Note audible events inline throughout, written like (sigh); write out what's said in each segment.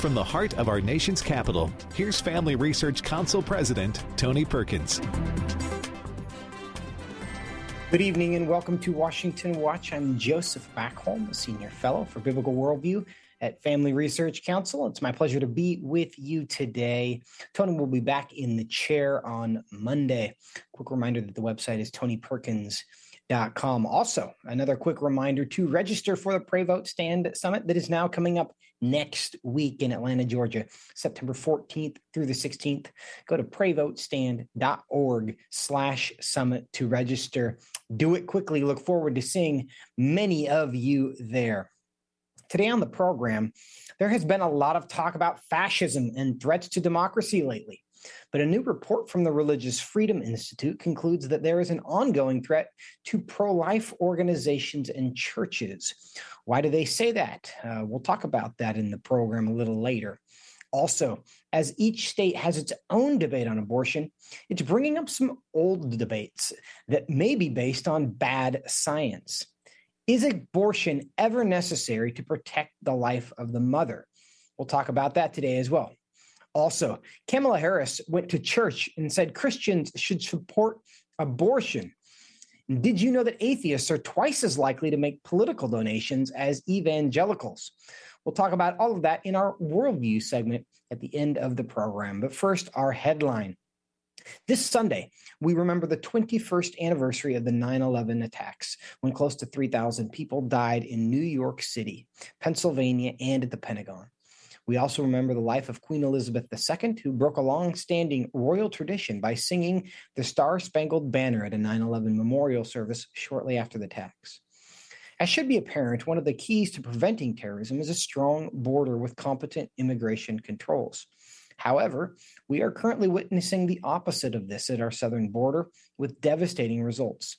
From the heart of our nation's capital, here's Family Research Council President Tony Perkins. Good evening and welcome to Washington Watch. I'm Joseph Backholm, a senior fellow for biblical worldview at Family Research Council. It's my pleasure to be with you today. Tony will be back in the chair on Monday. Quick reminder that the website is Tony Perkins Com. Also, another quick reminder to register for the Pray Vote Stand Summit that is now coming up next week in Atlanta, Georgia, September 14th through the 16th. Go to prayvotestand.org slash summit to register. Do it quickly. Look forward to seeing many of you there. Today on the program, there has been a lot of talk about fascism and threats to democracy lately. But a new report from the Religious Freedom Institute concludes that there is an ongoing threat to pro life organizations and churches. Why do they say that? Uh, we'll talk about that in the program a little later. Also, as each state has its own debate on abortion, it's bringing up some old debates that may be based on bad science. Is abortion ever necessary to protect the life of the mother? We'll talk about that today as well. Also, Kamala Harris went to church and said Christians should support abortion. Did you know that atheists are twice as likely to make political donations as evangelicals? We'll talk about all of that in our worldview segment at the end of the program. But first, our headline. This Sunday, we remember the 21st anniversary of the 9 11 attacks, when close to 3,000 people died in New York City, Pennsylvania, and at the Pentagon. We also remember the life of Queen Elizabeth II, who broke a long standing royal tradition by singing the Star Spangled Banner at a 9 11 memorial service shortly after the attacks. As should be apparent, one of the keys to preventing terrorism is a strong border with competent immigration controls. However, we are currently witnessing the opposite of this at our southern border with devastating results.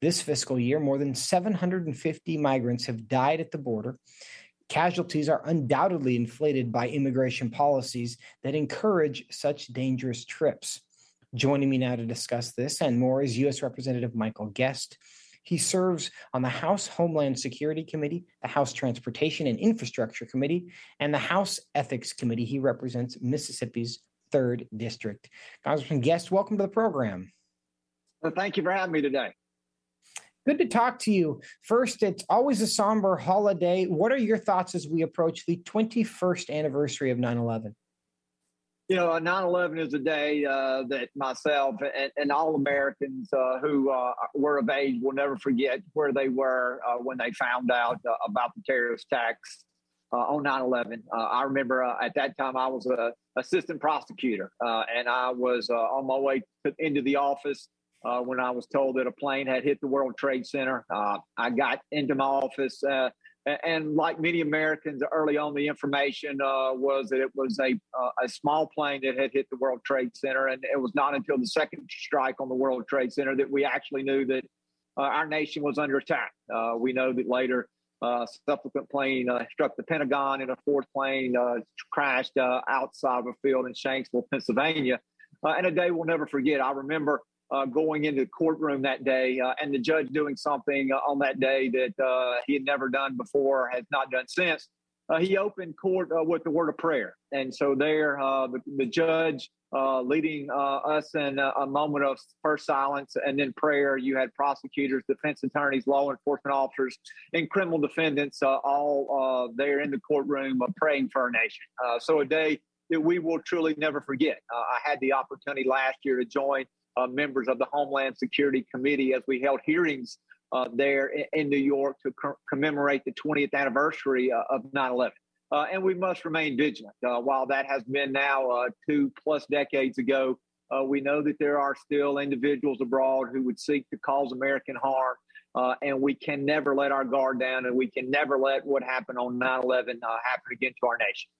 This fiscal year, more than 750 migrants have died at the border, Casualties are undoubtedly inflated by immigration policies that encourage such dangerous trips. Joining me now to discuss this and more is U.S. Representative Michael Guest. He serves on the House Homeland Security Committee, the House Transportation and Infrastructure Committee, and the House Ethics Committee. He represents Mississippi's 3rd District. Congressman Guest, welcome to the program. Well, thank you for having me today. Good to talk to you. First, it's always a somber holiday. What are your thoughts as we approach the 21st anniversary of 9 11? You know, 9 11 is a day uh, that myself and, and all Americans uh, who uh, were of age will never forget where they were uh, when they found out uh, about the terrorist attacks uh, on 9 11. I remember at that time I was an assistant prosecutor and I was on my way to, into the office uh, when I was told that a plane had hit the World Trade Center. Uh, I got into my office, uh, and like many Americans, early on, the information uh, was that it was a uh, a small plane that had hit the World Trade Center, and it was not until the second strike on the World Trade Center that we actually knew that uh, our nation was under attack. we know that later. Subsequent plane struck the Pentagon, and a fourth plane crashed outside of a field in Shanksville, Pennsylvania. and a day we'll never forget. I remember uh, going into the courtroom that day uh, and the judge doing something uh, on that day that uh, he had never done before, has not done since. Uh, he opened court uh, with the word of prayer. And so there, the, the, judge leading us in a moment of first silence and then prayer. You had prosecutors, defense attorneys, law enforcement officers, and criminal defendants all there in the courtroom praying for our nation. so a day that we will truly never forget. I had the opportunity last year to join uh, members of the Homeland Security Committee as we held hearings uh, there in, in, New York to co- commemorate the 20th anniversary uh, of 9 11. Uh, and we must remain vigilant. Uh, while that has been now uh, two plus decades ago, we know that there are still individuals abroad who would seek to cause American harm. and we can never let our guard down, and we can never let what happened on 9 11 happen again to our nation.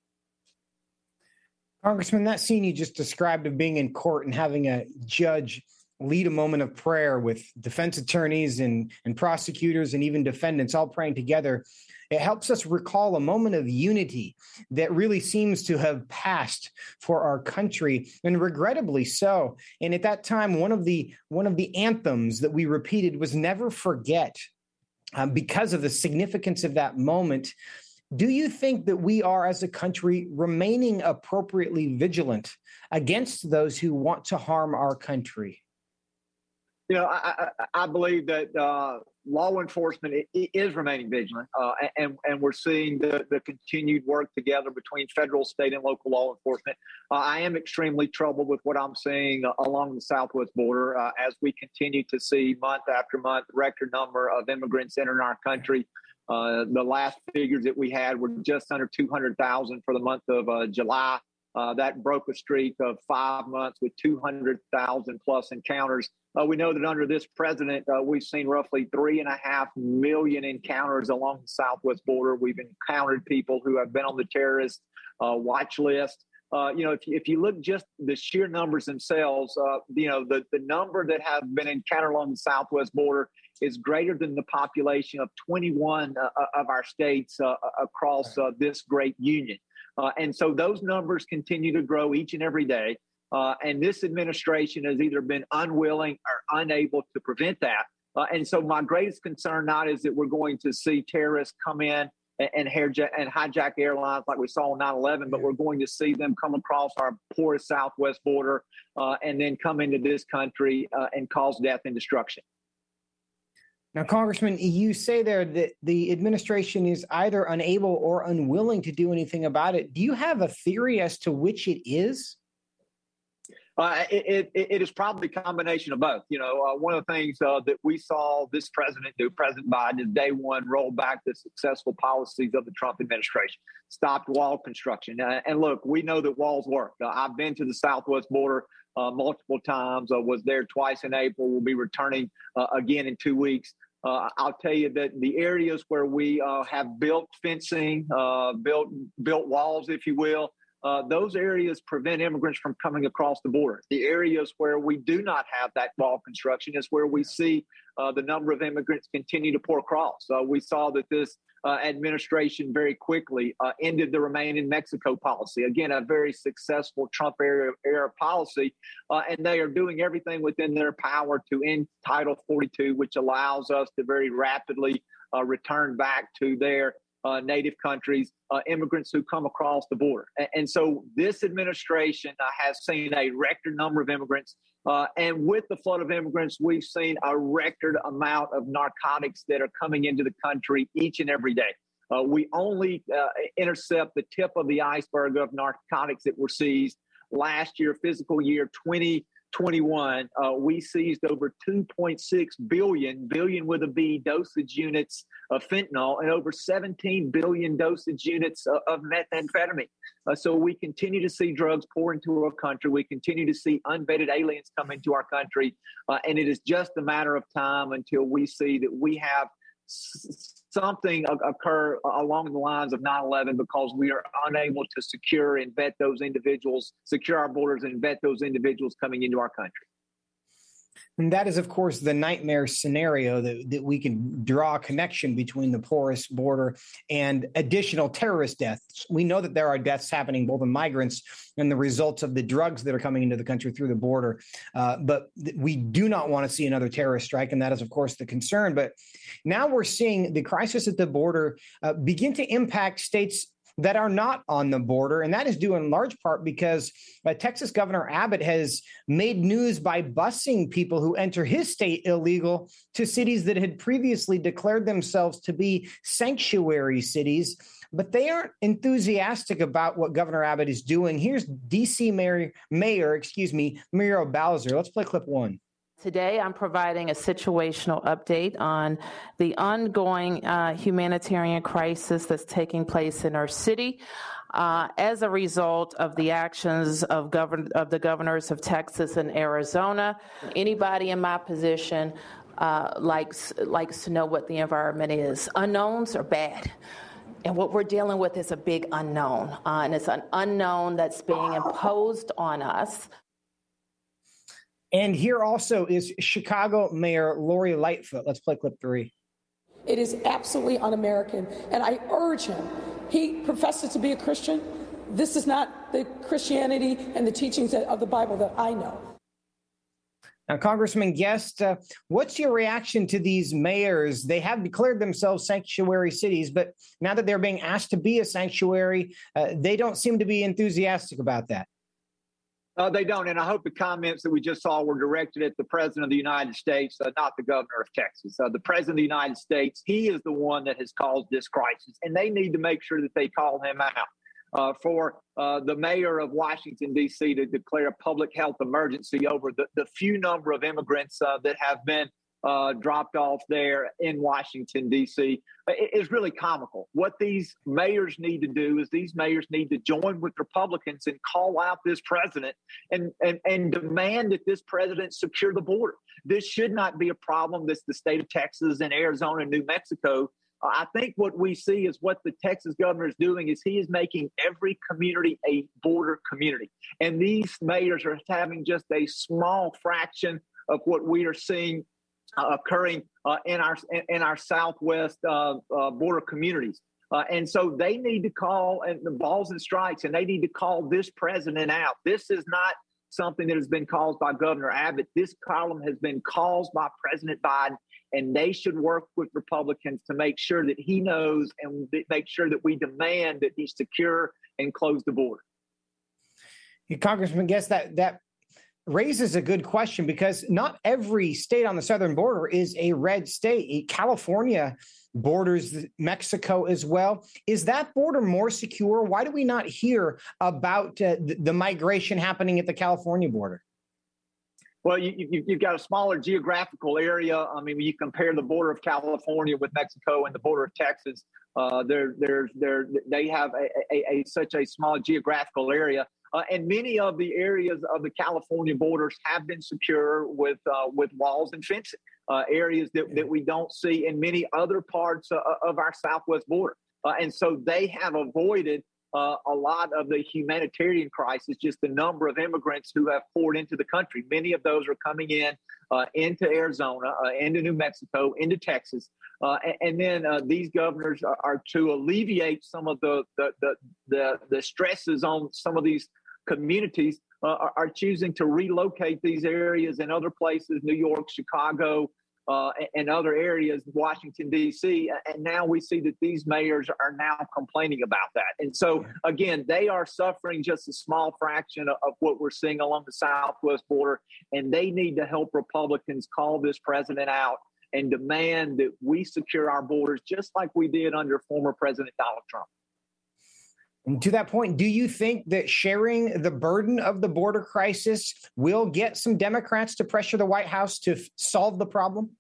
Congressman, that scene you just described of being in court and having a judge lead a moment of prayer with defense attorneys and, and prosecutors and even defendants all praying together, it helps us recall a moment of unity that really seems to have passed for our country and regrettably so. And at that time, one of the one of the anthems that we repeated was never forget um, because of the significance of that moment. Do you think that we are, as a country, remaining appropriately vigilant against those who want to harm our country? You know, I, I, I believe that uh, law enforcement is remaining vigilant, uh, and and we're seeing the, the continued work together between federal, state, and local law enforcement. Uh, I am extremely troubled with what I'm seeing along the southwest border uh, as we continue to see month after month record number of immigrants entering our country. Uh, the last figures that we had were just under 200,000 for the month of uh, July. Uh, that broke a streak of five months with 200,000 plus encounters. Uh, we know that under this president, uh, we've seen roughly three and a half million encounters along the southwest border. We've encountered people who have been on the terrorist uh, watch list. You know, if, if you look just the sheer numbers themselves, you know, the, the number that have been encountered along the southwest border is greater than the population of 21 of our states across this great union. Uh, and so those numbers continue to grow each and every day. Uh, and this administration has either been unwilling or unable to prevent that. Uh, and so my greatest concern not is that we're going to see terrorists come in and, and, hijack, and hijack airlines like we saw on 9-11, but we're going to see them come across our porous southwest border uh, and then come into this country uh, and cause death and destruction. Now, Congressman, you say there that the administration is either unable or unwilling to do anything about it. Do you have a theory as to which it is? Uh, it, it, it is probably a combination of both. You know, uh, one of the things uh, that we saw this president do, President Biden, is day one roll back the successful policies of the Trump administration, stopped wall construction. Uh, and look, we know that walls work. Uh, I've been to the southwest border uh, multiple times, I was there twice in April, will be returning again in two weeks. Uh, I'll tell you that the areas where we uh, have built fencing, uh, built built walls, if you will, uh, those areas prevent immigrants from coming across the border. The areas where we do not have that wall construction is where we see uh, the number of immigrants continue to pour across. Uh, we saw that this uh, administration very quickly uh, ended the Remain in Mexico policy. Again, a very successful Trump era, era policy. Uh, and they are doing everything within their power to end Title 42, which allows us to very rapidly uh, return back to their uh, native countries, uh, immigrants who come across the border. And, and so this administration has seen a record number of immigrants. Uh, and with the flood of immigrants, we've seen a record amount of narcotics that are coming into the country each and every day. Uh, we only uh, intercept the tip of the iceberg of narcotics that were seized last year, fiscal year 20 21, uh, we seized over 2.6 billion, billion with a B, dosage units of fentanyl and over 17 billion dosage units of, of methamphetamine. Uh, so we continue to see drugs pour into our country. We continue to see unvetted aliens come into our country. Uh, and it is just a matter of time until we see that we have something occur along the lines of 9-11 because we are unable to secure and vet those individuals secure our borders and vet those individuals coming into our country and that is, of course, the nightmare scenario that, that we can draw a connection between the porous border and additional terrorist deaths. We know that there are deaths happening, both in migrants and the results of the drugs that are coming into the country through the border. Uh, but th- we do not want to see another terrorist strike. And that is, of course, the concern. But now we're seeing the crisis at the border uh, begin to impact states that are not on the border. And that is due in large part because uh, Texas Governor Abbott has made news by busing people who enter his state illegal to cities that had previously declared themselves to be sanctuary cities. But they aren't enthusiastic about what Governor Abbott is doing. Here's DC Mayor, Mayor, excuse me, Muriel Bowser. Let's play clip one. Today, I'm providing a situational update on the ongoing uh, humanitarian crisis that's taking place in our city. Uh, as a result of the actions of, govern- of the governors of Texas and Arizona, anybody in my position uh, likes likes to know what the environment is. Unknowns are bad. And what we're dealing with is a big unknown. Uh, and it's an unknown that's being imposed on us and here also is Chicago Mayor Lori Lightfoot. Let's play clip three. It is absolutely un American. And I urge him, he professes to be a Christian. This is not the Christianity and the teachings of the Bible that I know. Now, Congressman Guest, uh, what's your reaction to these mayors? They have declared themselves sanctuary cities, but now that they're being asked to be a sanctuary, uh, they don't seem to be enthusiastic about that. Uh, they don't, and I hope the comments that we just saw were directed at the president of the United States, uh, not the governor of Texas. Uh, the president of the United States, he is the one that has caused this crisis, and they need to make sure that they call him out uh, for uh, the mayor of Washington, D.C., to declare a public health emergency over the, the few number of immigrants uh, that have been uh, dropped off there in Washington, D.C. Is really comical. What these mayors need to do is these mayors need to join with Republicans and call out this president and, and, and demand that this president secure the border. This should not be a problem that the state of Texas and Arizona and New Mexico I think what we see is what the Texas governor is doing is he is making every community a border community. And these mayors are having just a small fraction of what we are seeing uh, occurring uh, in our in our southwest uh, uh border communities. Uh, and so they need to call and the balls and strikes, and they need to call this president out. This is not something that has been caused by Governor Abbott. This problem has been caused by President Biden and they should work with Republicans to make sure that he knows and make sure that we demand that he secure and close the border. Congressman, Guest that that raises a good question because not every state on the southern border is a red state. California borders Mexico as well. Is that border more secure? Why do we not hear about uh, the, migration happening at the California border? Well, you, have got a smaller geographical area. I mean, when you compare the border of California with Mexico and the border of Texas, uh, they're, they're, they're, they have a, a, a such a small geographical area. Uh, and many of the areas of the California borders have been secure with uh, with walls and fencing. Uh, areas that, that we don't see in many other parts uh, of our southwest border, uh, and so they have avoided uh, a lot of the humanitarian crisis, just the number of immigrants who have poured into the country. Many of those are coming in uh, into Arizona, uh, into New Mexico, into Texas. Uh, and, and, then uh, these governors are, are, to alleviate some of the, the, the, the, the stresses on some of these communities. Uh, are, are choosing to relocate these areas in other places, New York, Chicago, uh, and other areas, Washington, D.C. And now we see that these mayors are now complaining about that. And so, again, they are suffering just a small fraction of, of what we're seeing along the southwest border. And they need to help Republicans call this president out and demand that we secure our borders just like we did under former President Donald Trump. And to that point, do you think that sharing the burden of the border crisis will get some Democrats to pressure the White House to f- solve the problem?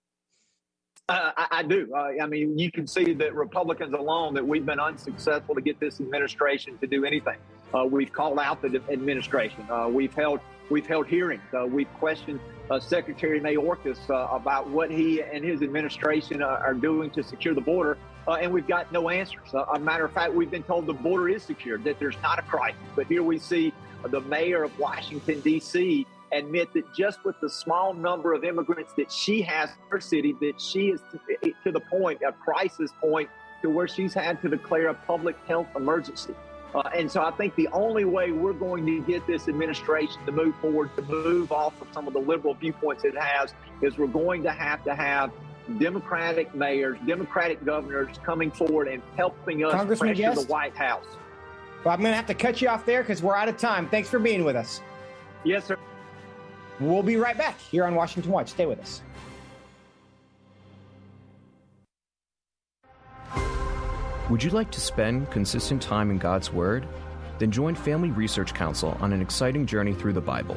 Uh, I, I, do. Uh, I mean, you can see that Republicans alone that we've been unsuccessful to get this administration to do anything. Uh, we've called out the administration. Uh, we've held we've held hearings. Uh, we've questioned uh, Secretary Mayorkas about what he and his administration are doing to secure the border uh, and we've got no answers. Uh, a matter of fact, we've been told the border is secured, that there's not a crisis. But here we see the mayor of Washington, D.C., admit that just with the small number of immigrants that she has in her city, that she is to, to the point, a crisis point, to where she's had to declare a public health emergency. Uh, and so I think the only way we're going to get this administration to move forward, to move off of some of the liberal viewpoints it has, is we're going to have to have Democratic mayors, Democratic governors coming forward and helping us Congressman pressure Guest? the White House. Well, I'm going to have to cut you off there because we're out of time. Thanks for being with us. Yes, sir. We'll be right back here on Washington Watch. Stay with us. Would you like to spend consistent time in God's Word? Then join Family Research Council on an exciting journey through the Bible.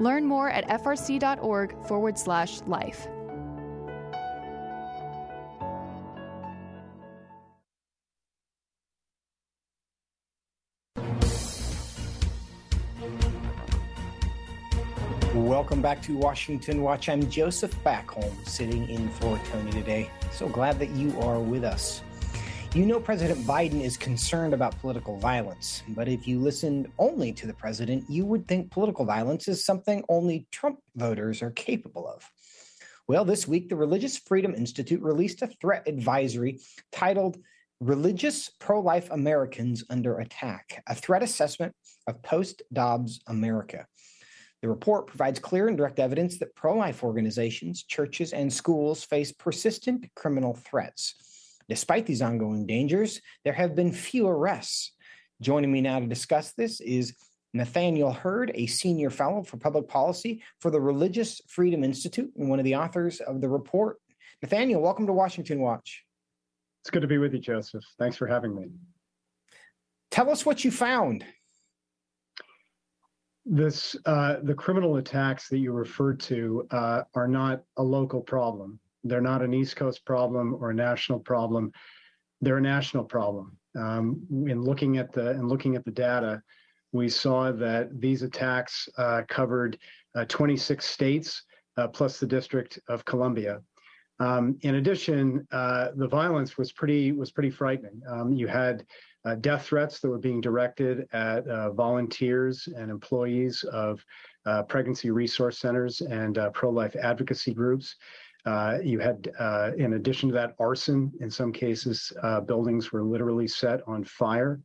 Learn more at frc.org forward slash life. Welcome back to Washington Watch. I'm Joseph Backholm, sitting in for Tony today. So glad that you are with us. You know, President Biden is concerned about political violence, but if you listened only to the president, you would think political violence is something only Trump voters are capable of. Well, this week, the Religious Freedom Institute released a threat advisory titled Religious Pro Life Americans Under Attack, a threat assessment of post Dobbs America. The report provides clear and direct evidence that pro life organizations, churches, and schools face persistent criminal threats. Despite these ongoing dangers, there have been few arrests. Joining me now to discuss this is Nathaniel Hurd, a senior fellow for public policy for the Religious Freedom Institute and one of the authors of the report. Nathaniel, welcome to Washington Watch. It's good to be with you, Joseph. Thanks for having me. Tell us what you found. This uh, the criminal attacks that you referred to uh, are not a local problem. They're not an East Coast problem or a national problem. They're a national problem. Um, in looking at the and looking at the data, we saw that these attacks uh, covered uh, 26 states uh, plus the District of Columbia. Um, in addition, uh, the violence was pretty was pretty frightening. Um, you had uh, death threats that were being directed at uh, volunteers and employees of pregnancy resource centers and pro-life advocacy groups. Uh, you had, uh, in addition to that, arson. In some cases, uh, buildings were literally set on fire.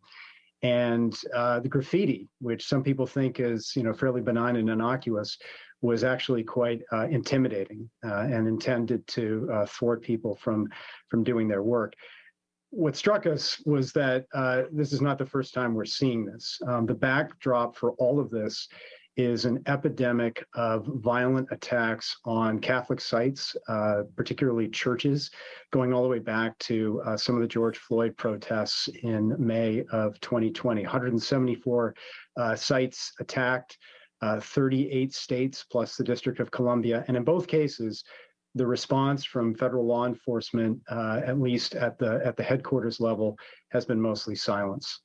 And uh, the graffiti, which some people think is, you know, fairly benign and innocuous, was actually quite uh, intimidating uh, and intended to thwart people from from doing their work. What struck us was that this is not the first time we're seeing this. Um, the backdrop for all of this is an epidemic of violent attacks on Catholic sites, uh, particularly churches, going all the way back to uh, some of the George Floyd protests in May of 2020. 174 uh, sites attacked, uh, 38 states plus the District of Columbia. And in both cases, the response from federal law enforcement, uh, at least at the at the headquarters level, has been mostly silence.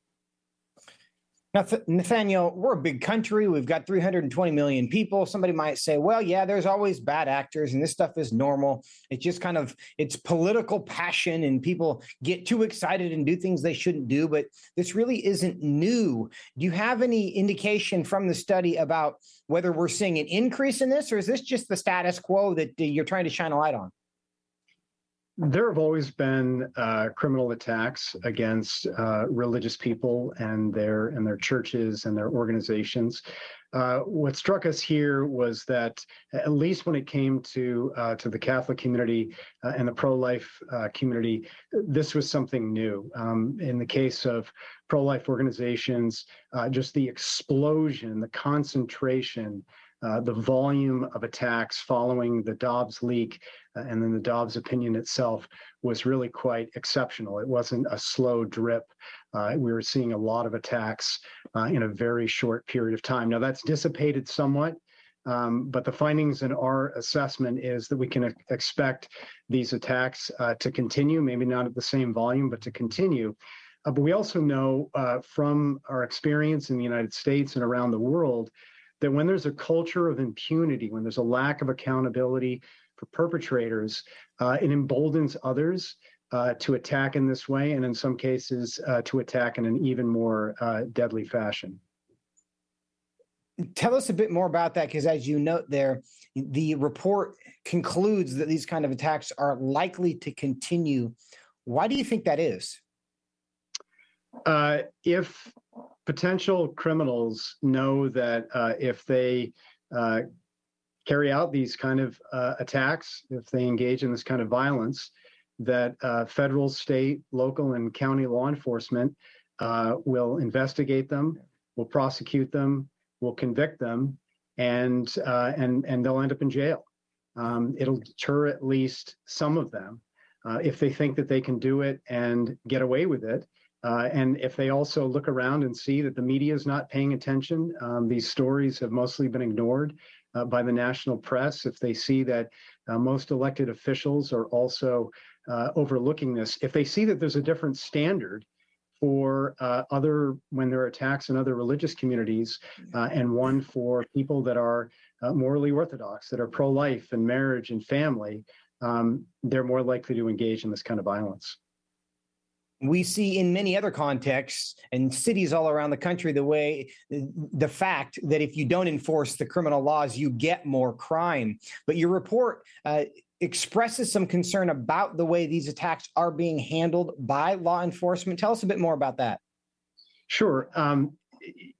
Nathaniel, we're a big country. We've got 320 million people. Somebody might say, well, yeah, there's always bad actors and this stuff is normal. It's just kind of it's political passion and people get too excited and do things they shouldn't do, but this really isn't new. Do you have any indication from the study about whether we're seeing an increase in this or is this just the status quo that you're trying to shine a light on? There have always been uh, criminal attacks against uh, religious people and their and their churches and their organizations. Uh, what struck us here was that at least when it came to uh, to the Catholic community uh, and the pro-life uh, community, this was something new. Um, in the case of pro-life organizations, just the explosion, the concentration uh, the volume of attacks following the Dobbs leak uh, and then the Dobbs opinion itself was really quite exceptional. It wasn't a slow drip. Uh, we were seeing a lot of attacks uh, in a very short period of time. Now, that's dissipated somewhat. Um, but the findings in our assessment is that we can expect these attacks uh, to continue, maybe not at the same volume, but to continue. but we also know from our experience in the United States and around the world that when there's a culture of impunity, when there's a lack of accountability for perpetrators, uh, it emboldens others uh, to attack in this way, and in some cases, uh, to attack in an even more uh, deadly fashion. Tell us a bit more about that, because as you note there, the report concludes that these kind of attacks are likely to continue. Why do you think that is? Uh, if potential criminals know that uh, if they uh, carry out these kind of uh, attacks, if they engage in this kind of violence, that uh, federal, state, local, and county law enforcement uh, will investigate them, will prosecute them, will convict them, and uh, and and they'll end up in jail. Um, it'll deter at least some of them if they think that they can do it and get away with it. Uh, and if they also look around and see that the media is not paying attention, um, these stories have mostly been ignored uh, by the national press. If they see that uh, most elected officials are also uh, overlooking this, if they see that there's a different standard for uh, other when there are attacks in other religious communities, uh, and one for people that are morally orthodox, that are pro-life and marriage and family, um, they're more likely to engage in this kind of violence we see in many other contexts and cities all around the country the way the fact that if you don't enforce the criminal laws you get more crime. But your report uh, expresses some concern about the way these attacks are being handled by law enforcement. Tell us a bit more about that. Sure. Um,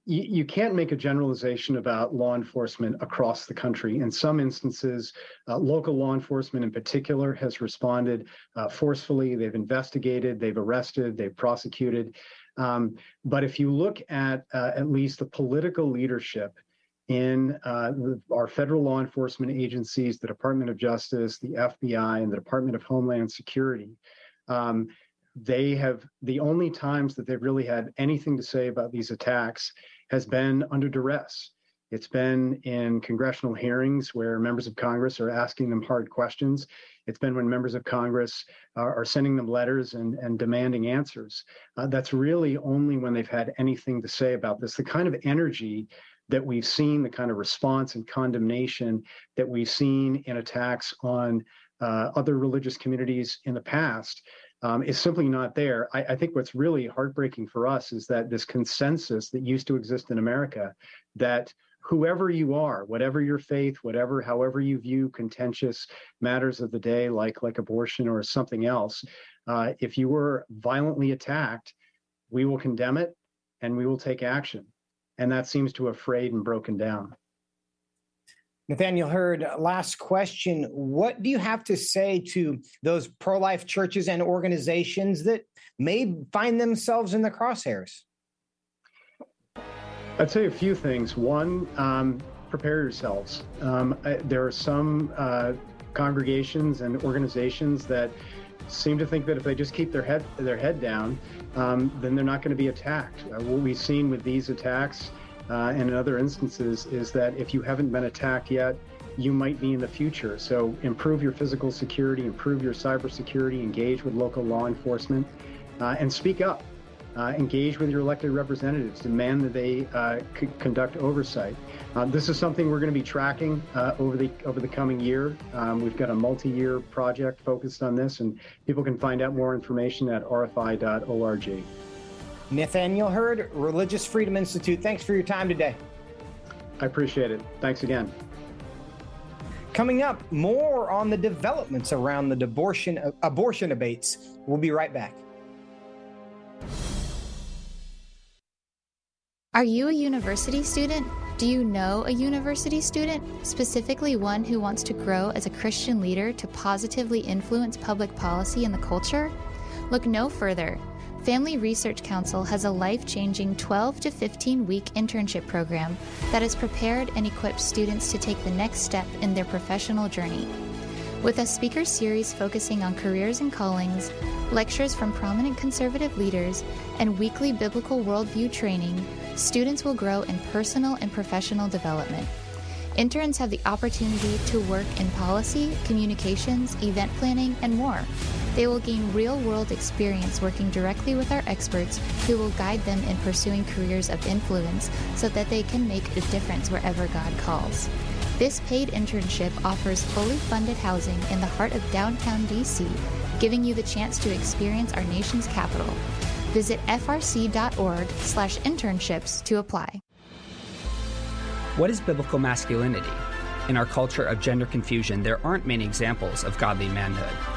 you, can't make a generalization about law enforcement across the country. In some instances, uh, local law enforcement in particular has responded uh, forcefully. They've investigated, they've arrested, they've prosecuted. Um, but if you look at uh, at least the political leadership in uh, the, our federal law enforcement agencies, the Department of Justice, the FBI, and the Department of Homeland Security, um, they have the only times that they've really had anything to say about these attacks has been under duress. It's been in congressional hearings where members of Congress are asking them hard questions. It's been when members of Congress are, are sending them letters and, and demanding answers. Uh, that's really only when they've had anything to say about this. The kind of energy that we've seen, the kind of response and condemnation that we've seen in attacks on uh, other religious communities in the past um, is simply not there. I, I, think what's really heartbreaking for us is that this consensus that used to exist in America that whoever you are, whatever your faith, whatever, however you view contentious matters of the day, like like abortion or something else, uh, if you were violently attacked, we will condemn it and we will take action. And that seems to have frayed and broken down. Nathaniel Hurd, last question. What do you have to say to those pro life churches and organizations that may find themselves in the crosshairs? I'd say a few things. One, um, prepare yourselves. Um, there are some uh, congregations and organizations that seem to think that if they just keep their head their head down, um, then they're not going to be attacked. Uh, what we've seen with these attacks uh, and in other instances is that if you haven't been attacked yet, you might be in the future. So improve your physical security, improve your cybersecurity, engage with local law enforcement, uh, and speak up. Uh, engage with your elected representatives, demand that they uh, c- conduct oversight. Uh, this is something we're going to be tracking uh, over the over the coming year. Um, we've got a multi-year project focused on this, and people can find out more information at rfi.org. Nathaniel Hurd, Religious Freedom Institute. Thanks for your time today. I appreciate it. Thanks again. Coming up, more on the developments around the abortion, abortion debates. We'll be right back. Are you a university student? Do you know a university student, specifically one who wants to grow as a Christian leader to positively influence public policy and the culture? Look no further. Family Research Council has a life changing 12 to 15 week internship program that has prepared and equipped students to take the next step in their professional journey. With a speaker series focusing on careers and callings, lectures from prominent conservative leaders, and weekly biblical worldview training, students will grow in personal and professional development. Interns have the opportunity to work in policy, communications, event planning, and more. They will gain real world experience working directly with our experts who will guide them in pursuing careers of influence so that they can make a difference wherever God calls. This paid internship offers fully funded housing in the heart of downtown DC, giving you the chance to experience our nation's capital. Visit frc.org/internships to apply. What is biblical masculinity? In our culture of gender confusion, there aren't many examples of godly manhood.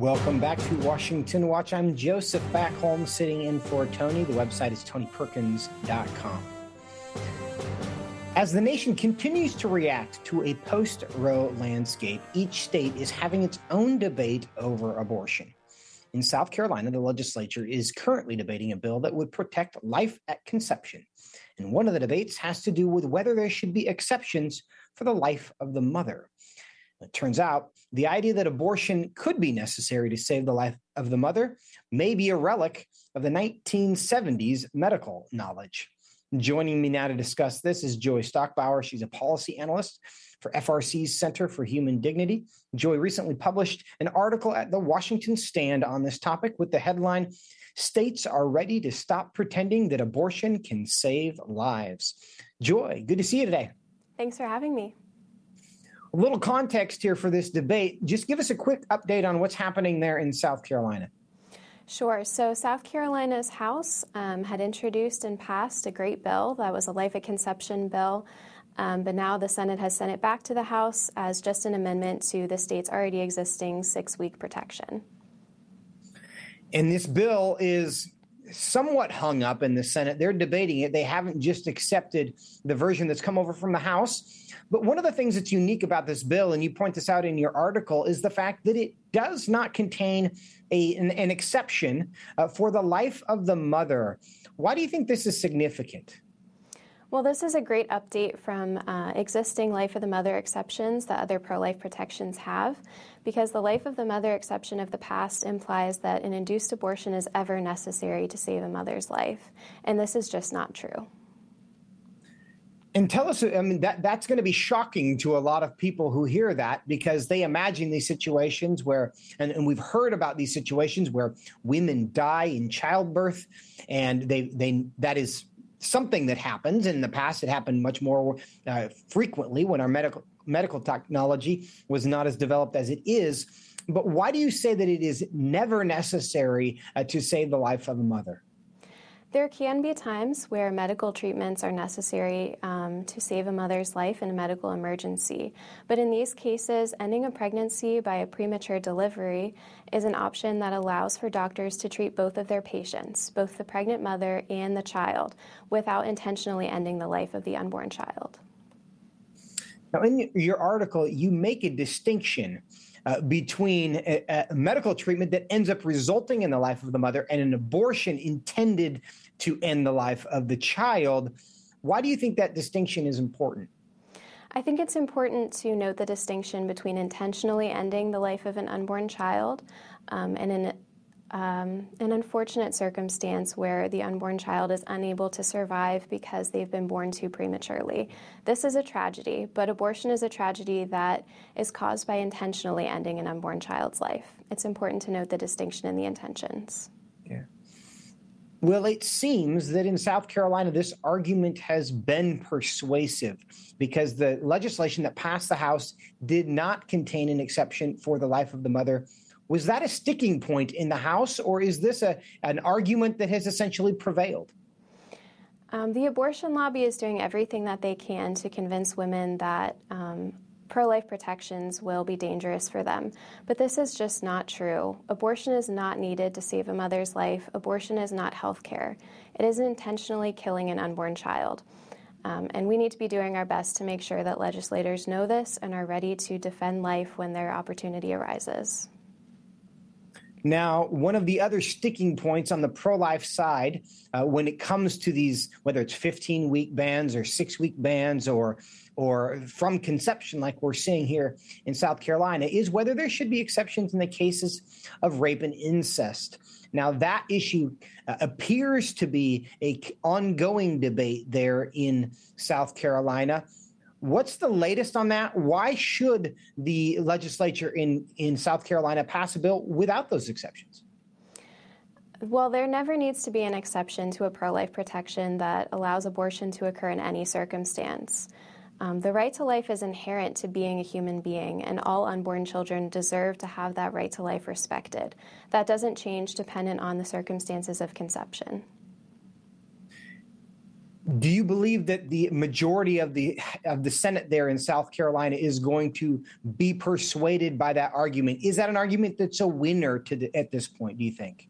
Welcome back to Washington Watch. I'm Joseph Backholm sitting in for Tony. The website is tonyperkins.com. As the nation continues to react to a post Roe landscape, each state is having its own debate over abortion. In South Carolina, the legislature is currently debating a bill that would protect life at conception. And one of the debates has to do with whether there should be exceptions for the life of the mother. It turns out the idea that abortion could be necessary to save the life of the mother may be a relic of the 1970s medical knowledge. Joining me now to discuss this is Joy Stockbauer. She's a policy analyst for FRC's Center for Human Dignity. Joy recently published an article at the Washington Stand on this topic with the headline States are ready to stop pretending that abortion can save lives. Joy, good to see you today. Thanks for having me a little context here for this debate. Just give us a quick update on what's happening there in South Carolina. Sure. So, South Carolina's House um, had introduced and passed a great bill that was a life at conception bill. Um, but now the Senate has sent it back to the House as just an amendment to the state's already existing six week protection. And this bill is somewhat hung up in the Senate. They're debating it. They haven't just accepted the version that's come over from the House. But one of the things that's unique about this bill, and you point this out in your article, is the fact that it does not contain a, an, an exception uh, for the life of the mother. Why do you think this is significant? Well, this is a great update from uh, existing life of the mother exceptions that other pro life protections have, because the life of the mother exception of the past implies that an induced abortion is ever necessary to save a mother's life. And this is just not true. And tell us, I mean, that that's going to be shocking to a lot of people who hear that because they imagine these situations where, and, and we've heard about these situations where women die in childbirth, and they they that is something that happens in the past. It happened much more uh, frequently when our medical medical technology was not as developed as it is. But why do you say that it is never necessary uh, to save the life of a mother? There can be times where medical treatments are necessary um, to save a mother's life in a medical emergency. But in these cases, ending a pregnancy by a premature delivery is an option that allows for doctors to treat both of their patients, both the pregnant mother and the child, without intentionally ending the life of the unborn child. Now, in your article, you make a distinction uh, between a, a medical treatment that ends up resulting in the life of the mother and an abortion intended to end the life of the child. Why do you think that distinction is important? I think it's important to note the distinction between intentionally ending the life of an unborn child um, and an um, an unfortunate circumstance where the unborn child is unable to survive because they've been born too prematurely. This is a tragedy, but abortion is a tragedy that is caused by intentionally ending an unborn child's life. It's important to note the distinction in the intentions. Yeah. Well, it seems that in South Carolina, this argument has been persuasive because the legislation that passed the House did not contain an exception for the life of the mother was that a sticking point in the House, or is this a, an argument that has essentially prevailed? Um, the abortion lobby is doing everything that they can to convince women that um, pro life protections will be dangerous for them. But this is just not true. Abortion is not needed to save a mother's life. Abortion is not health care. It is intentionally killing an unborn child. Um, and we need to be doing our best to make sure that legislators know this and are ready to defend life when their opportunity arises. Now, one of the other sticking points on the pro life side, uh, when it comes to these, whether it's 15 week bans or six week bans or or from conception, like we're seeing here in South Carolina, is whether there should be exceptions in the cases of rape and incest. Now, that issue uh, appears to be a ongoing debate there in South Carolina. What's the latest on that? Why should the legislature in, in South Carolina pass a bill without those exceptions? Well, there never needs to be an exception to a pro life protection that allows abortion to occur in any circumstance. Um, the right to life is inherent to being a human being, and all unborn children deserve to have that right to life respected. That doesn't change dependent on the circumstances of conception. Do you believe that the majority of the of the Senate there in South Carolina is going to be persuaded by that argument? Is that an argument that's a winner to the, at this point? Do you think?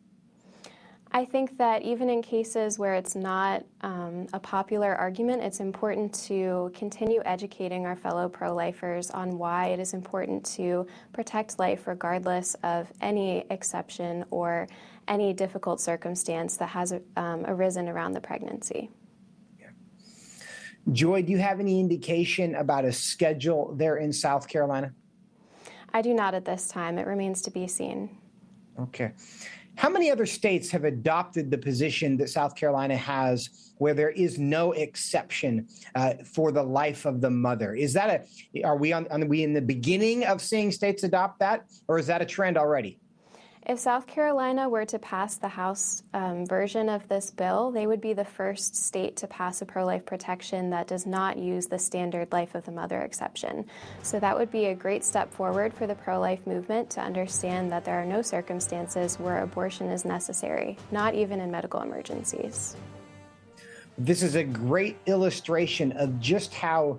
I think that even in cases where it's not um, a popular argument, it's important to continue educating our fellow pro lifers on why it is important to protect life regardless of any exception or any difficult circumstance that has um, arisen around the pregnancy. Joy, do you have any indication about a schedule there in South Carolina? I do not at this time. It remains to be seen. Okay. How many other states have adopted the position that South Carolina has where there is no exception uh, for the life of the mother? Is that a, are we on, are we in the beginning of seeing states adopt that, or is that a trend already? If South Carolina were to pass the House um, version of this bill, they would be the first state to pass a pro life protection that does not use the standard life of the mother exception. So that would be a great step forward for the pro life movement to understand that there are no circumstances where abortion is necessary, not even in medical emergencies. This is a great illustration of just how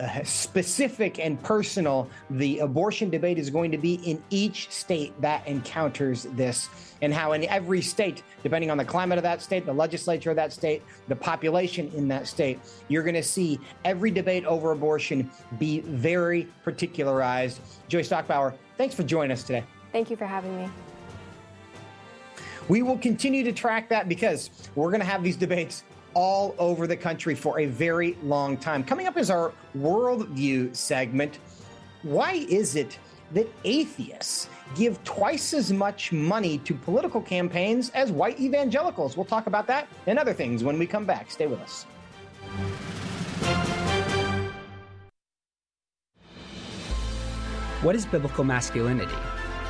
uh, specific and personal the abortion debate is going to be in each state that encounters this, and how in every state, depending on the climate of that state, the legislature of that state, the population in that state, you're going to see every debate over abortion be very particularized. Joy Stockbauer, thanks for joining us today. Thank you for having me. We will continue to track that because we're going to have these debates all over the country for a very long time. Coming up is our worldview segment. Why is it that atheists give twice as much money to political campaigns as white evangelicals? We'll talk about that and other things when we come back. Stay with us. What is biblical masculinity?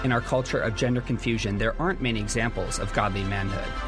In our culture of gender confusion, there aren't many examples of godly manhood.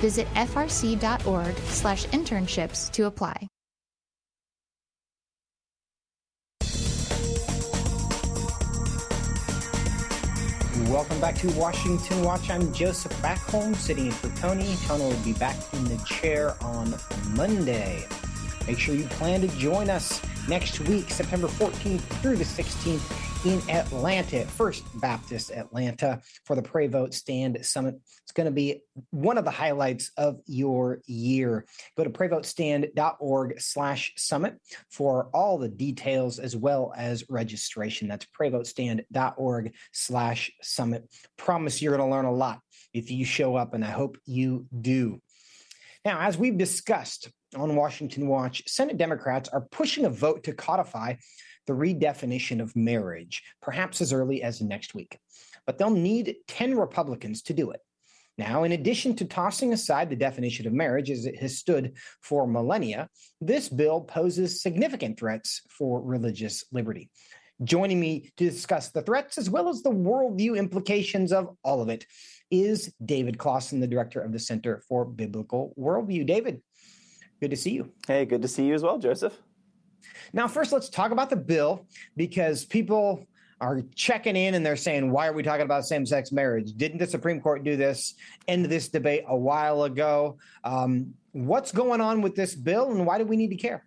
Visit frc.org slash internships to apply. Welcome back to Washington Watch. I'm Joseph Backholm, sitting in for Tony. Tony will be back in the chair on Monday. Make sure you plan to join us next week, September 14th through the 16th in Atlanta, First Baptist Atlanta, for the Pray Vote Stand Summit. It's going to be one of the highlights of your year. Go to prayvotestand.org slash summit for all the details as well as registration. That's prayvotestand.org slash summit. Promise you're going to learn a lot if you show up, and I hope you do. Now, as we've discussed on Washington Watch, Senate Democrats are pushing a vote to codify the redefinition of marriage, perhaps as early as next week. But they'll need 10 Republicans to do it. Now, in addition to tossing aside the definition of marriage as it has stood for millennia, this bill poses significant threats for religious liberty. Joining me to discuss the threats as well as the worldview implications of all of it is David Closson, the director of the Center for Biblical Worldview. David, good to see you. Hey, good to see you as well, Joseph. Now, first, let's talk about the bill because people are checking in and they're saying, why are we talking about same sex marriage? Didn't the Supreme Court do this, end this debate a while ago? Um, what's going on with this bill and why do we need to care?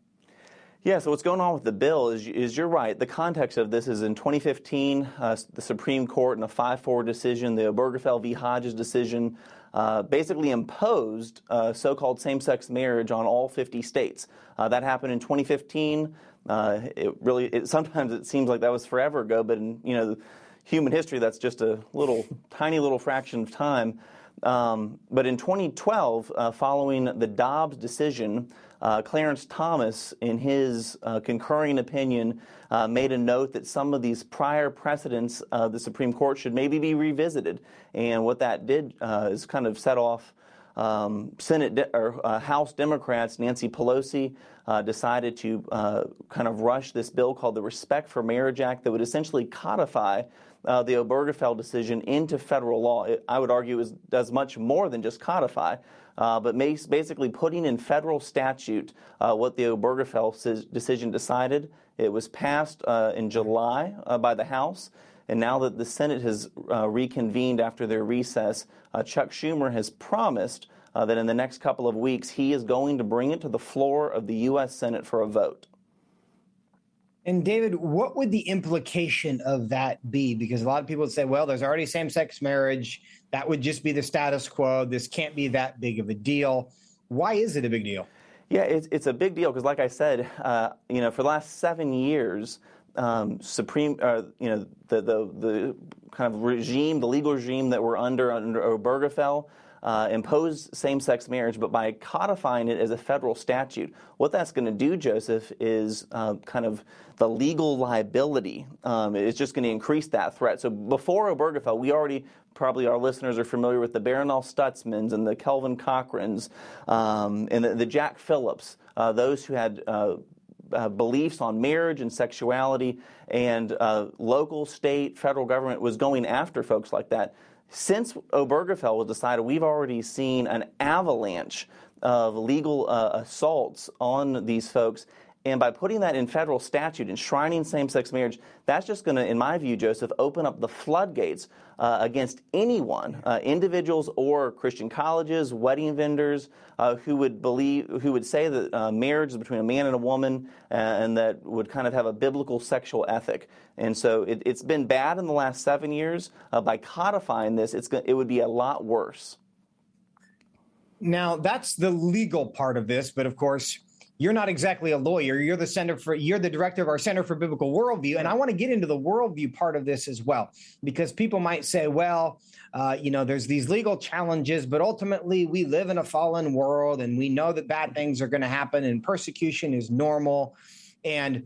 Yeah, so what's going on with the bill is, is you're right. The context of this is in 2015, uh, the Supreme Court in a 5 4 decision, the Obergefell v. Hodges decision, uh, basically imposed uh, so called same sex marriage on all 50 states. Uh, that happened in 2015. Uh, it really, it, sometimes it seems like that was forever ago, but in you know, human history, that's just a little, (laughs) tiny little fraction of time. Um, but in 2012, uh, following the Dobbs decision, uh, Clarence Thomas, in his uh, concurring opinion, uh, made a note that some of these prior precedents of the Supreme Court should maybe be revisited. And what that did uh, is kind of set off um, Senate de- or uh, House Democrats, Nancy Pelosi, uh, decided to kind of rush this bill called the Respect for Marriage Act that would essentially codify uh, the Obergefell decision into federal law. It, I would argue is, does much more than just codify. Uh, but basically putting in federal statute uh, what the Obergefell decision decided. It was passed in July by the House. And now that the Senate has uh, reconvened after their recess, uh, Chuck Schumer has promised uh, that in the next couple of weeks he is going to bring it to the floor of the U.S. Senate for a vote. And David, what would the implication of that be? Because a lot of people would say, well, there's already same sex marriage. That would just be the status quo. This can't be that big of a deal. Why is it a big deal? Yeah, it's, it's a big deal because, like I said, uh, you know, for the last seven years, um, Supreme, uh, you know, the, the, the kind of regime, the legal regime that we're under under Obergefell, uh, imposed same sex marriage, but by codifying it as a federal statute, what that's going to do, Joseph, is uh, kind of the legal liability. Um, it's just going to increase that threat. So before Obergefell, we already probably our listeners are familiar with the Barronelle Stutzmans and the Kelvin Cochrans um, and the, the, Jack Phillips, uh, those who had uh, uh, beliefs on marriage and sexuality, and uh, local, state, federal government was going after folks like that. Since Obergefell was decided, we've already seen an avalanche of legal uh, assaults on these folks. And by putting that in federal statute, enshrining same sex marriage, that's just going to, in my view, Joseph, open up the floodgates uh, against anyone, uh, individuals or Christian colleges, wedding vendors, uh, who would believe, who would say that uh, marriage is between a man and a woman, uh, and that would kind of have a biblical sexual ethic. And so it, has been bad in the last seven years. Uh, by codifying this, it's it would be a lot worse. Now, that's the legal part of this, but of course, you're not exactly a lawyer. You're the center for you're the director of our Center for Biblical Worldview, and I want to get into the worldview part of this as well because people might say, well, uh, you know, there's these legal challenges, but ultimately we live in a fallen world, and we know that bad things are going to happen, and persecution is normal, and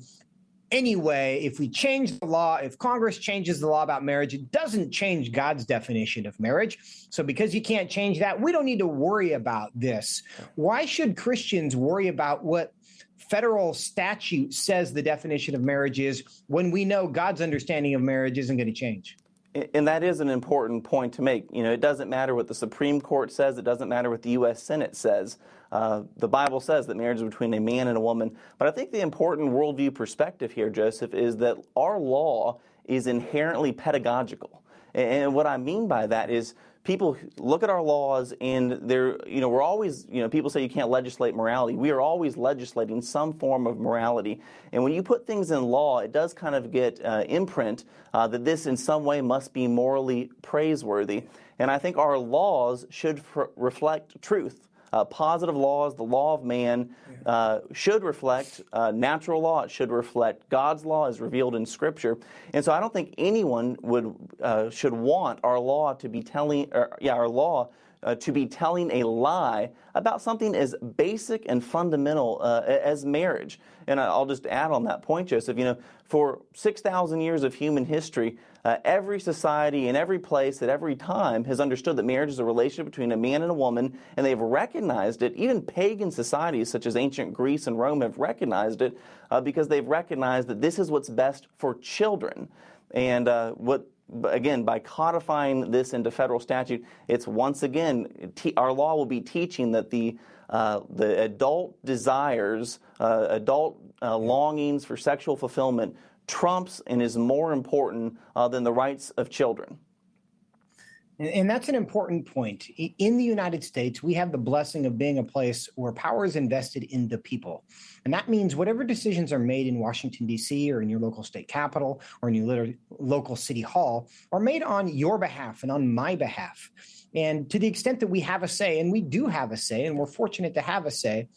anyway, if we change the law, if Congress changes the law about marriage, it doesn't change God's definition of marriage. So, because you can't change that, we don't need to worry about this. Why should Christians worry about what federal statute says the definition of marriage is when we know God's understanding of marriage isn't going to change? And that is an important point to make. You know, it doesn't matter what the Supreme Court says, it doesn't matter what the U.S. Senate says. Uh, the Bible says that marriage is between a man and a woman. But I think the important worldview perspective here, Joseph, is that our law is inherently pedagogical. And what I mean by that is people look at our laws and they're, you know, we're always, you know, people say you can't legislate morality. We are always legislating some form of morality. And when you put things in law, it does kind of get uh, imprint uh, that this in some way must be morally praiseworthy. And I think our laws should f- reflect truth. Uh, positive laws, the law of man, uh, should reflect uh, natural law. It should reflect God's law as revealed in Scripture. And so I don't think anyone would uh, should want our law to be telling, or, yeah, our law uh, to be telling a lie about something as basic and fundamental uh, as marriage. And I'll just add on that point, Joseph. You know, for six thousand years of human history, uh, every society in every place at every time has understood that marriage is a relationship between a man and a woman, and they've recognized it. Even pagan societies such as ancient Greece and Rome have recognized it uh, because they've recognized that this is what's best for children. And uh, what again, by codifying this into federal statute, it's once again, our law will be teaching that the, uh, the adult desires, uh, adult uh, longings for sexual fulfillment trumps and is more important uh, than the rights of children. And that's an important point. In the United States, we have the blessing of being a place where power is invested in the people. And that means whatever decisions are made in Washington, D.C., or in your local state capital, or in your local city hall, are made on your behalf and on my behalf. And to the extent that we have a say, and we do have a say, and we're fortunate to have a say,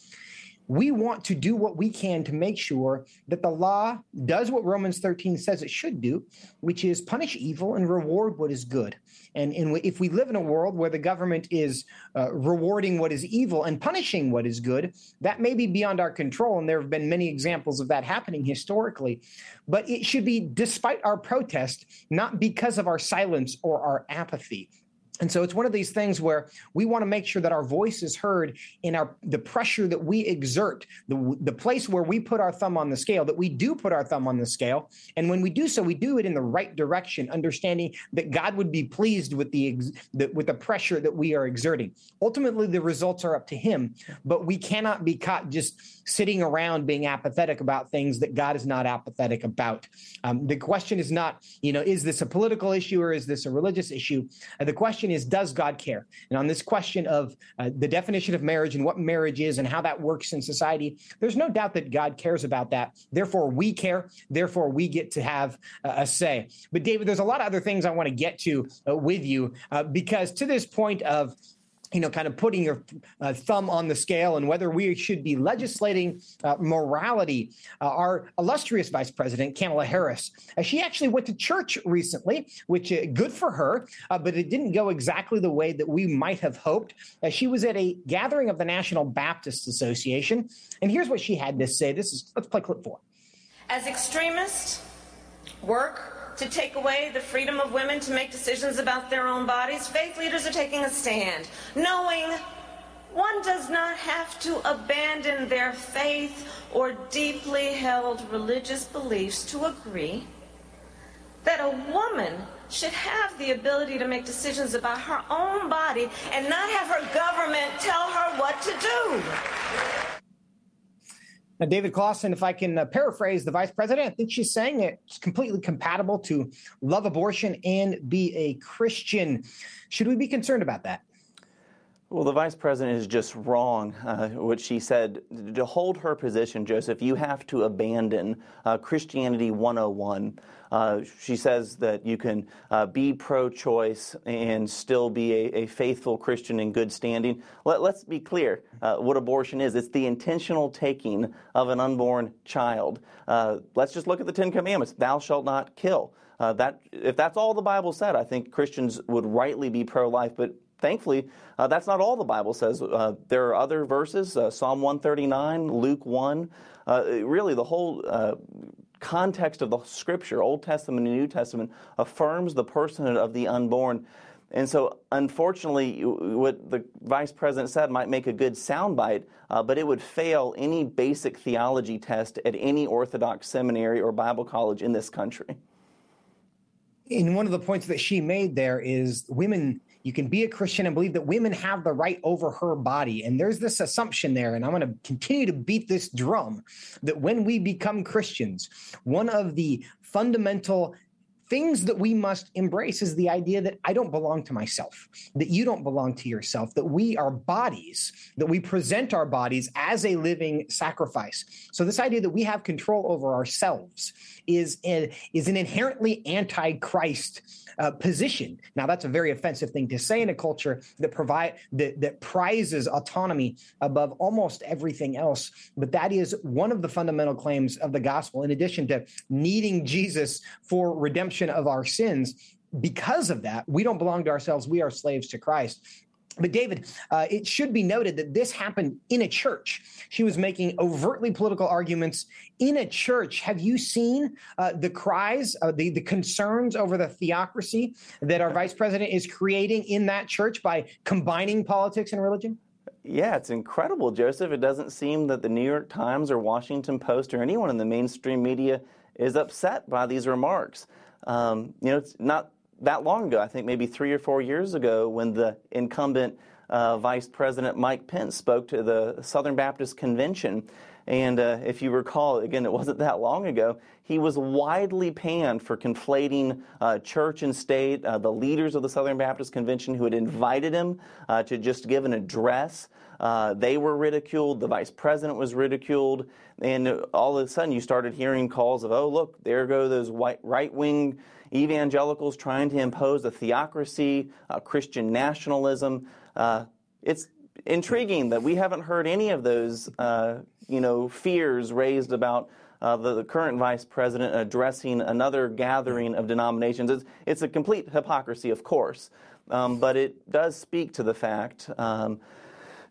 we want to do what we can to make sure that the law does what Romans 13 says it should do, which is punish evil and reward what is good. And, and if we live in a world where the government is uh, rewarding what is evil and punishing what is good, that may be beyond our control. And there have been many examples of that happening historically. But it should be despite our protest, not because of our silence or our apathy. And so it's one of these things where we want to make sure that our voice is heard in our the pressure that we exert, the the place where we put our thumb on the scale, that we do put our thumb on the scale. And when we do so, we do it in the right direction, understanding that God would be pleased with the, the with the pressure that we are exerting. Ultimately, the results are up to him, but we cannot be caught just sitting around being apathetic about things that God is not apathetic about. Um, the question is not, you know, is this a political issue or is this a religious issue? Uh, the question question is Does God care? And on this question of uh, the definition of marriage and what marriage is and how that works in society, there's no doubt that God cares about that. Therefore, we care. Therefore, we get to have uh, a say. But, David, there's a lot of other things I want to get to uh, with you uh, because to this point of you know, kind of putting your uh, thumb on the scale and whether we should be legislating uh, morality. Uh, our illustrious Vice President, Kamala Harris, uh, she actually went to church recently, which uh, good for her, uh, but it didn't go exactly the way that we might have hoped. she was at a gathering of the National Baptist Association, and here's what she had to say. This is let's play clip four. As extremists work to take away the freedom of women to make decisions about their own bodies, faith leaders are taking a stand, knowing one does not have to abandon their faith or deeply held religious beliefs to agree that a woman should have the ability to make decisions about her own body and not have her government tell her what to do. Now, David Closson, if I can uh, paraphrase the vice president, I think she's saying it's completely compatible to love abortion and be a Christian. Should we be concerned about that? Well, the vice president is just wrong. Uh, what she said to hold her position, Joseph, you have to abandon uh, Christianity 101. Uh, she says that you can uh, be pro choice and still be a, a, faithful Christian in good standing. Let, us be clear uh, what abortion is it's the intentional taking of an unborn child. Uh, let's just look at the Ten Commandments thou shalt not kill. that, if that's all the Bible said, I think Christians would rightly be pro life, but thankfully, uh, that's not all the Bible says. Uh, there are other verses, uh, Psalm 139, Luke 1. Uh, really, the whole uh, context of the Scripture, Old Testament and New Testament, affirms the personhood of the unborn. And so, unfortunately, what the vice president said might make a good soundbite, uh, but it would fail any basic theology test at any Orthodox seminary or Bible college in this country. And one of the points that she made there is women you can be a Christian and believe that women have the right over her body. And there's this assumption there, and I'm going to continue to beat this drum that when we become Christians, one of the fundamental things that we must embrace is the idea that I don't belong to myself, that you don't belong to yourself, that we are bodies, that we present our bodies as a living sacrifice. So this idea that we have control over ourselves is, a, is an inherently anti-Christ uh, position. Now, that's a very offensive thing to say in a culture that provide that, that prizes autonomy above almost everything else. But that is one of the fundamental claims of the gospel. In addition to needing Jesus for redemption of our sins, because of that, we don't belong to ourselves. We are slaves to Christ. But David, uh, it should be noted that this happened in a church. She was making overtly political arguments in a church. Have you seen uh, the cries, uh, the the concerns over the theocracy that our vice president is creating in that church by combining politics and religion? Yeah, it's incredible, Joseph. It doesn't seem that the New York Times or Washington Post or anyone in the mainstream media is upset by these remarks. Um, you know, it's not that long ago, I think maybe three or four years ago, when the incumbent uh, Vice President Mike Pence spoke to the Southern Baptist Convention. And uh, if you recall, again, it wasn't that long ago, he was widely panned for conflating uh, church and state. Uh, the leaders of the Southern Baptist Convention who had invited him uh, to just give an address, uh, they were ridiculed. The vice president was ridiculed. And all of a sudden, you started hearing calls of, oh, look, there go those right wing evangelicals trying to impose a theocracy, a Christian nationalism. Uh, it's intriguing that we haven't heard any of those, uh, you know, fears raised about uh, the, the, current vice president addressing another gathering of denominations. It's, it's a complete hypocrisy, of course, um, but it does speak to the fact um,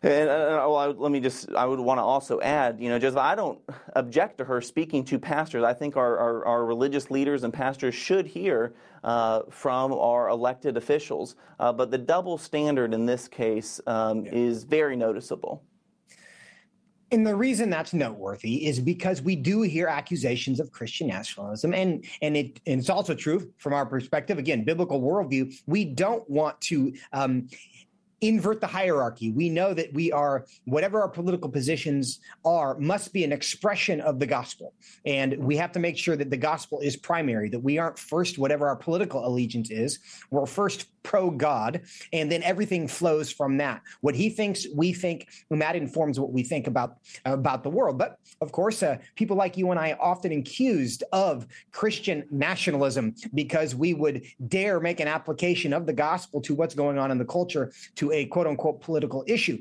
and uh, well, I, let me just, I would want to also add, you know, just I don't object to her speaking to pastors. I think our, our, our religious leaders and pastors should hear uh, from our elected officials. Uh, but the double standard in this case um, yeah. is very noticeable. And the reason that's noteworthy is because we do hear accusations of Christian nationalism, and and it and it's also true from our perspective. Again, biblical worldview. We don't want to um, invert the hierarchy. We know that we are, whatever our political positions are, must be an expression of the gospel. And we have to make sure that the gospel is primary, that we aren't first, whatever our political allegiance is. We're first pro God, and then everything flows from that. What he thinks, we think, and that informs what we think about about the world. But of course, uh, people like you and I are often accused of Christian nationalism because we would dare make an application of the gospel to what's going on in the culture to a quote unquote political issue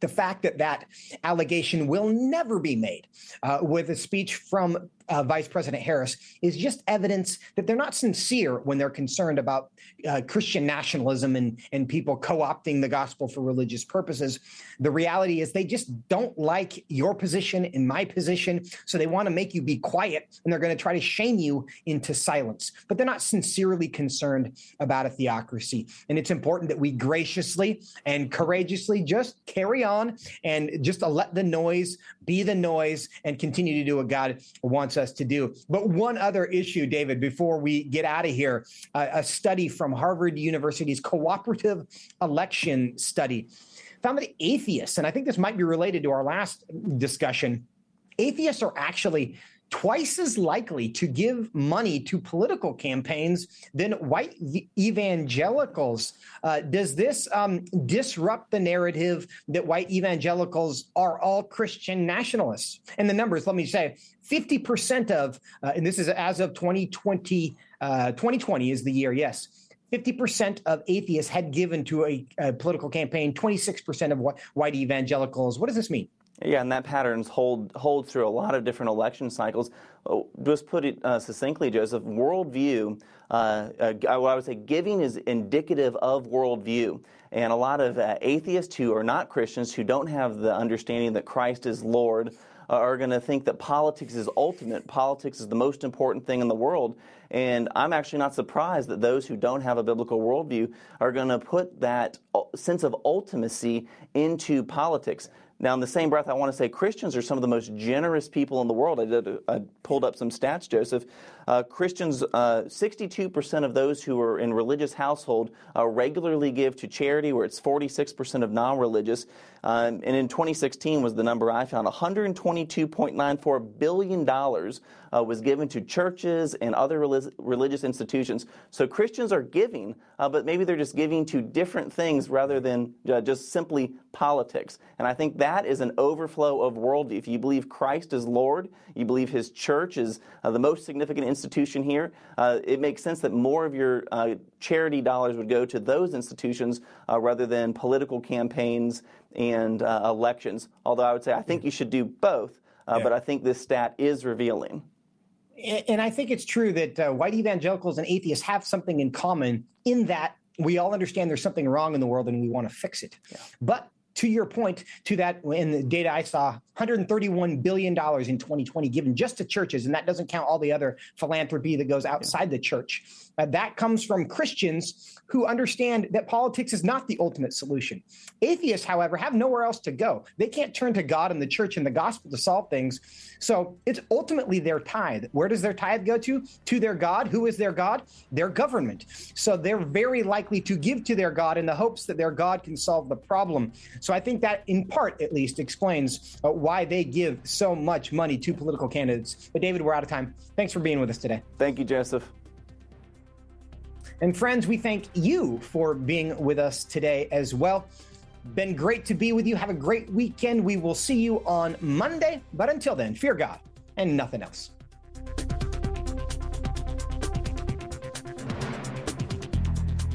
the fact that that allegation will never be made uh, with a speech from uh, Vice President Harris is just evidence that they're not sincere when they're concerned about uh, Christian nationalism and, and people co opting the gospel for religious purposes. The reality is they just don't like your position and my position. So they want to make you be quiet and they're going to try to shame you into silence. But they're not sincerely concerned about a theocracy. And it's important that we graciously and courageously just carry on and just let the noise be the noise and continue to do what God wants us to do. But one other issue, David, before we get out of here, uh, a study from Harvard University's cooperative election study found that atheists, and I think this might be related to our last discussion, atheists are actually twice as likely to give money to political campaigns than white evangelicals. Uh, does this um, disrupt the narrative that white evangelicals are all Christian nationalists? And the numbers, let me say, 50% of, uh, and this is as of 2020, uh, 2020 is the year, yes. 50% of atheists had given to a, a political campaign, 26% of white evangelicals. What does this mean? Yeah, and that patterns hold hold through a lot of different election cycles. Oh, just put it uh, succinctly, Joseph, worldview, uh, uh, I would say giving is indicative of worldview. And a lot of uh, atheists who are not Christians, who don't have the understanding that Christ is Lord, uh, are going to think that politics is ultimate. Politics is the most important thing in the world. And I'm actually not surprised that those who don't have a biblical worldview are going to put that uh, sense of ultimacy into politics. Now, in the same breath, I want to say Christians are some of the most generous people in the world. I, did, I pulled up some stats, Joseph. Uh, Christians, uh, 62% of those who are in religious household uh, regularly give to charity, where it's 46% of non-religious. Um, and in 2016 was the number I found. 122.94 billion dollars uh, was given to churches and other religious institutions. So Christians are giving, uh, but maybe they're just giving to different things rather than uh, just simply politics. And I think that is an overflow of worldview. If you believe Christ is Lord, you believe His church is uh, the most significant institution here, uh, it makes sense that more of your uh, charity dollars would go to those institutions rather than political campaigns and elections. Although I would say I think you should do both. Uh, yeah. But I think this stat is revealing. And I think it's true that uh, white evangelicals and atheists have something in common in that we all understand there's something wrong in the world and we want to fix it. Yeah. But to your point, to that, in the data I saw, $131 billion in 2020 given just to churches, and that doesn't count all the other philanthropy that goes outside yeah. the church. Uh, that comes from Christians who understand that politics is not the ultimate solution. Atheists, however, have nowhere else to go. They can't turn to God and the church and the gospel to solve things. So it's ultimately their tithe. Where does their tithe go to? To their God. Who is their God? Their government. So they're very likely to give to their God in the hopes that their God can solve the problem. So I think that, in part at least, explains uh, why they give so much money to political candidates. But David, we're out of time. Thanks for being with us today. Thank you, Joseph. And friends, we thank you for being with us today as well. Been great to be with you. Have a great weekend. We will see you on Monday. But until then, fear God and nothing else.